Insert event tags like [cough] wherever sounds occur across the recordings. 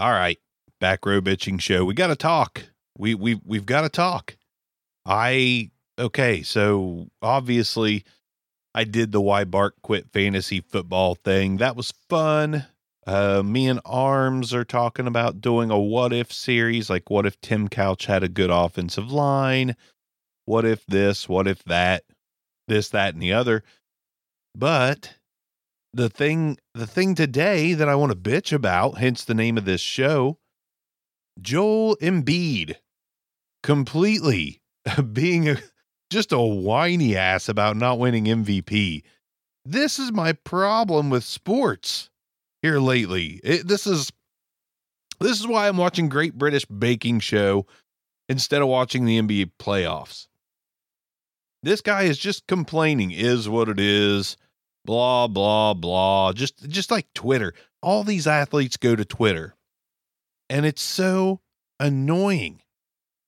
All right, back row bitching show. We got to talk. We we we've got to talk. I okay, so obviously I did the why Bark quit fantasy football thing. That was fun. Uh, me and Arms are talking about doing a what if series. Like, what if Tim Couch had a good offensive line? What if this? What if that? This, that, and the other. But the thing, the thing today that I want to bitch about, hence the name of this show, Joel Embiid, completely [laughs] being a, just a whiny ass about not winning MVP. This is my problem with sports here lately. It, this is this is why I'm watching Great British Baking Show instead of watching the NBA playoffs. This guy is just complaining is what it is. Blah blah blah. Just just like Twitter. All these athletes go to Twitter. And it's so annoying.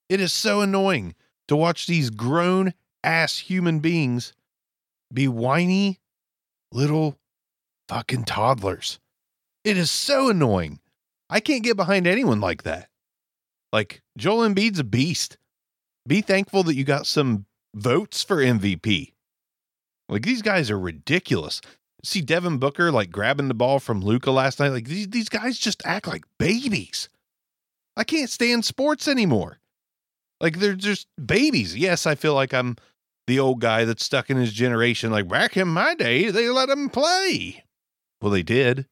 It is so annoying to watch these grown ass human beings be whiny little fucking toddlers. It is so annoying. I can't get behind anyone like that. Like Joel Embiid's a beast. Be thankful that you got some votes for MVP. Like these guys are ridiculous. See Devin Booker like grabbing the ball from Luka last night. Like these these guys just act like babies. I can't stand sports anymore. Like they're just babies. Yes, I feel like I'm the old guy that's stuck in his generation. Like back in my day, they let him play. Well, they did.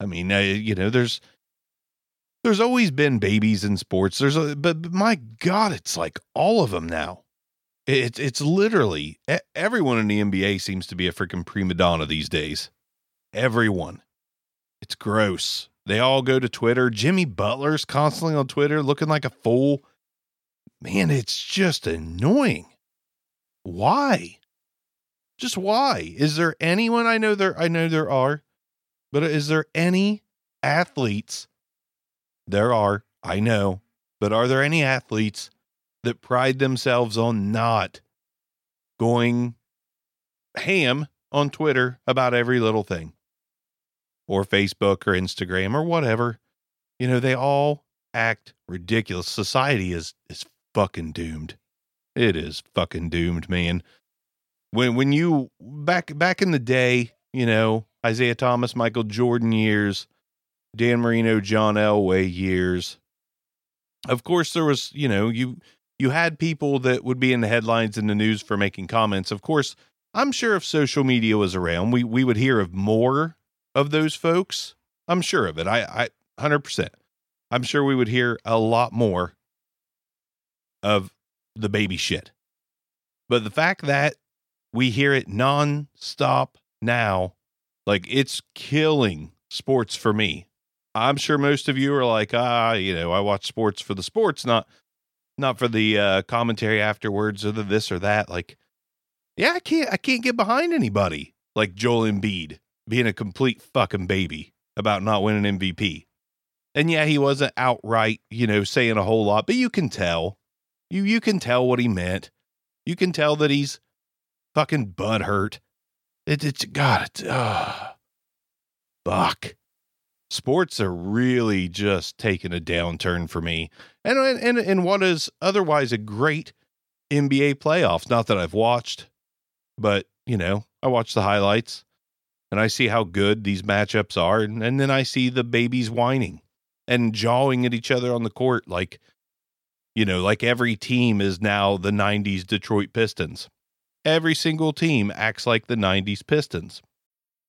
I mean, you know, there's there's always been babies in sports. There's a, but, but my God, it's like all of them now. It's it's literally everyone in the NBA seems to be a freaking prima donna these days. Everyone. It's gross. They all go to Twitter. Jimmy Butler's constantly on Twitter looking like a fool. Man, it's just annoying. Why? Just why? Is there anyone I know there I know there are, but is there any athletes? There are, I know, but are there any athletes that pride themselves on not going ham on Twitter about every little thing? or Facebook or Instagram or whatever. You know, they all act ridiculous. Society is is fucking doomed. It is fucking doomed, man. When when you back back in the day, you know, Isiah Thomas, Michael Jordan years, Dan Marino, John Elway years. Of course there was, you know, you you had people that would be in the headlines in the news for making comments. Of course, I'm sure if social media was around, we we would hear of more of those folks. I'm sure of it. I, I, 100%. I'm sure we would hear a lot more of the baby shit. But the fact that we hear it nonstop now, like it's killing sports for me. I'm sure most of you are like, ah, you know, I watch sports for the sports, not not for the uh, commentary afterwards or the this or that. Like, yeah, I can't I can't get behind anybody like Joel Embiid being a complete fucking baby about not winning MVP. And yeah, he wasn't outright, you know, saying a whole lot, but you can tell. You you can tell what he meant. You can tell that he's fucking butthurt. It, it's God, it's uh, fuck. Sports are really just taking a downturn for me. And and and what is otherwise a great NBA playoffs. Not that I've watched, but you know, I watch the highlights and I see how good these matchups are, and, and then I see the babies whining and jawing at each other on the court like you know, like every team is now the 90s Detroit Pistons. Every single team acts like the 90s Pistons.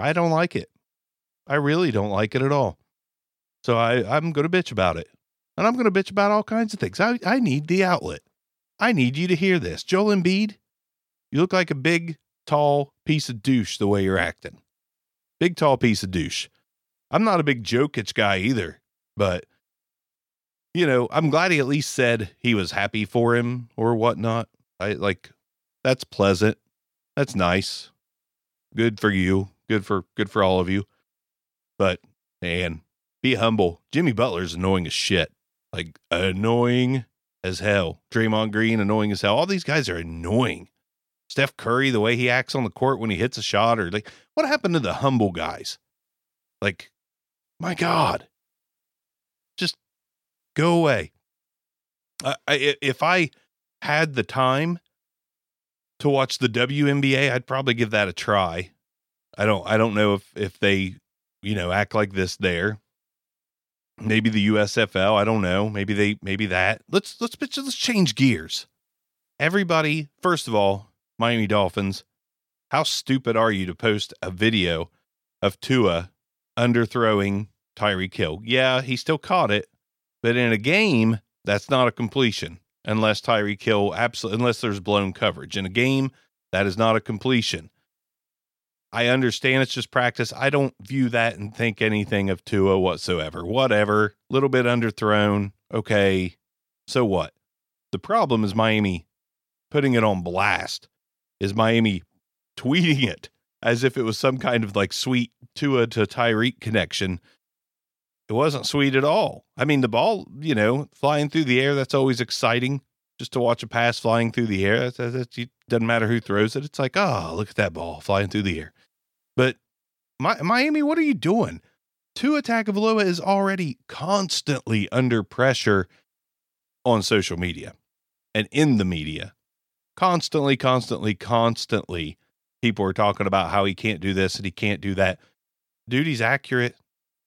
I don't like it. I really don't like it at all. So I, I'm going to bitch about it. And I'm going to bitch about all kinds of things. I, I need the outlet. I need you to hear this. Joel Embiid, you look like a big, tall piece of douche the way you're acting. Big, tall piece of douche. I'm not a big Jokic guy either, But you know, I'm glad he at least said he was happy for him or whatnot. I like that's pleasant. That's nice. Good for you. Good for good for all of you. But man, be humble. Jimmy Butler's annoying as shit. Like annoying as hell. Draymond Green annoying as hell. All these guys are annoying. Steph Curry, the way he acts on the court when he hits a shot, or like what happened to the humble guys? Like, my God, just go away. I, if I had the time to watch the WNBA, I'd probably give that a try. I don't I don't know if if they, you know, act like this there. Maybe the USFL, I don't know. Maybe they maybe that. Let's let's let's change gears. Everybody, first of all, Miami Dolphins, how stupid are you to post a video of Tua underthrowing Tyreek Hill? Yeah, he still caught it, but in a game, that's not a completion unless Tyreek Hill absolutely unless there's blown coverage. In a game, that is not a completion. I understand it's just practice. I don't view that and think anything of Tua whatsoever. Whatever, little bit underthrown. Okay, so what? The problem is Miami putting it on blast. Is Miami tweeting it as if it was some kind of like sweet Tua to Tyreek connection it wasn't sweet at all. I mean, the ball, you know, flying through the air, that's always exciting just to watch a pass flying through the air. It doesn't matter who throws it. It's like, oh, look at that ball flying through the air. But my, Miami, what are you doing? Tua Tagovailoa is already constantly under pressure on social media and in the media. Constantly, constantly, constantly, people are talking about how he can't do this and he can't do that. Dude, he's accurate.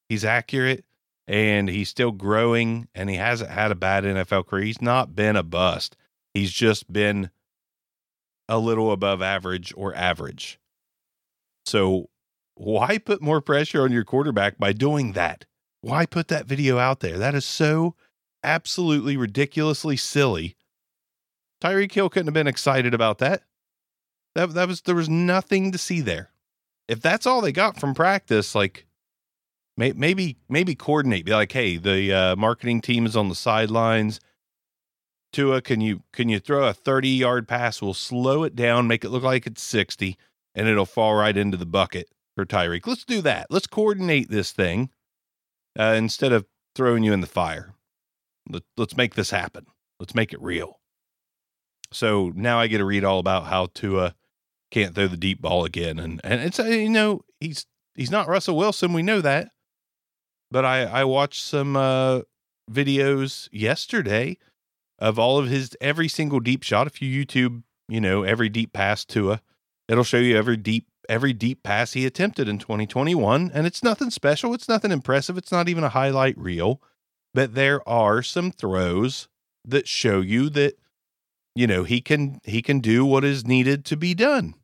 He's accurate and he's still growing and he hasn't had a bad NFL career. He's not been a bust. He's just been a little above average or average. So why put more pressure on your quarterback by doing that? Why put that video out there? That is so absolutely ridiculously silly. Tyreek Hill couldn't have been excited about that. That that was there was nothing to see there. If that's all they got from practice, like maybe maybe coordinate. Be like, hey, the uh, marketing team is on the sidelines. Tua, can you can you throw a thirty yard pass? We'll slow it down, make it look like it's sixty, and it'll fall right into the bucket for Tyreek. Let's do that. Let's coordinate this thing uh, instead of throwing you in the fire. Let, let's make this happen. Let's make it real. So now I get to read all about how Tua can't throw the deep ball again, and and it's uh, you know he's he's not Russell Wilson. We know that but I I watched some uh, videos yesterday of all of his every single deep shot. If you YouTube, you know, every deep pass to a, it'll show you every deep every deep pass he attempted in 2021, and it's nothing special. It's nothing impressive. It's not even a highlight reel, but there are some throws that show you that you know he can he can do what is needed to be done.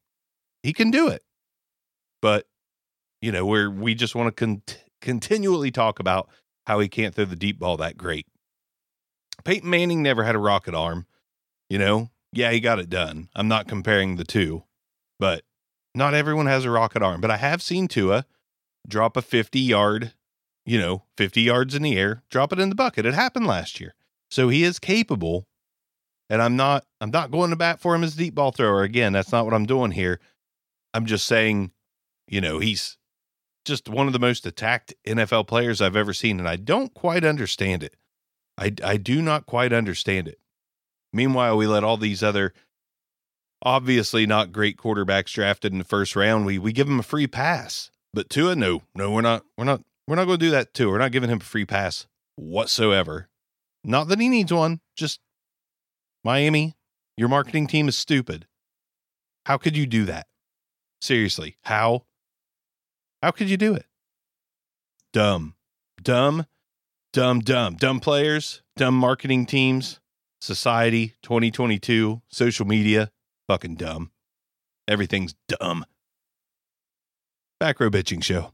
He can do it, but you know where we just want to con- continually talk about how he can't throw the deep ball that great. Peyton Manning never had a rocket arm. You know, yeah, he got it done. I'm not comparing the two, but not everyone has a rocket arm. But I have seen Tua drop a 50 yard, you know, 50 yards in the air, drop it in the bucket. It happened last year. So he is capable. And I'm not I'm not going to bat for him as a deep ball thrower. Again, that's not what I'm doing here. I'm just saying, you know, he's just one of the most attacked NFL players I've ever seen, and I don't quite understand it. I, I do not quite understand it. Meanwhile, we let all these other obviously not great quarterbacks drafted in the first round. We we give them a free pass. But Tua, no, no, we're not we're not we're not going to do that too. We're not giving him a free pass whatsoever. Not that he needs one, just Miami, your marketing team is stupid. How could you do that? Seriously, how? How could you do it? Dumb, dumb, dumb, dumb, dumb players, dumb marketing teams, society 2022, social media, fucking dumb. Everything's dumb. Back row bitching show.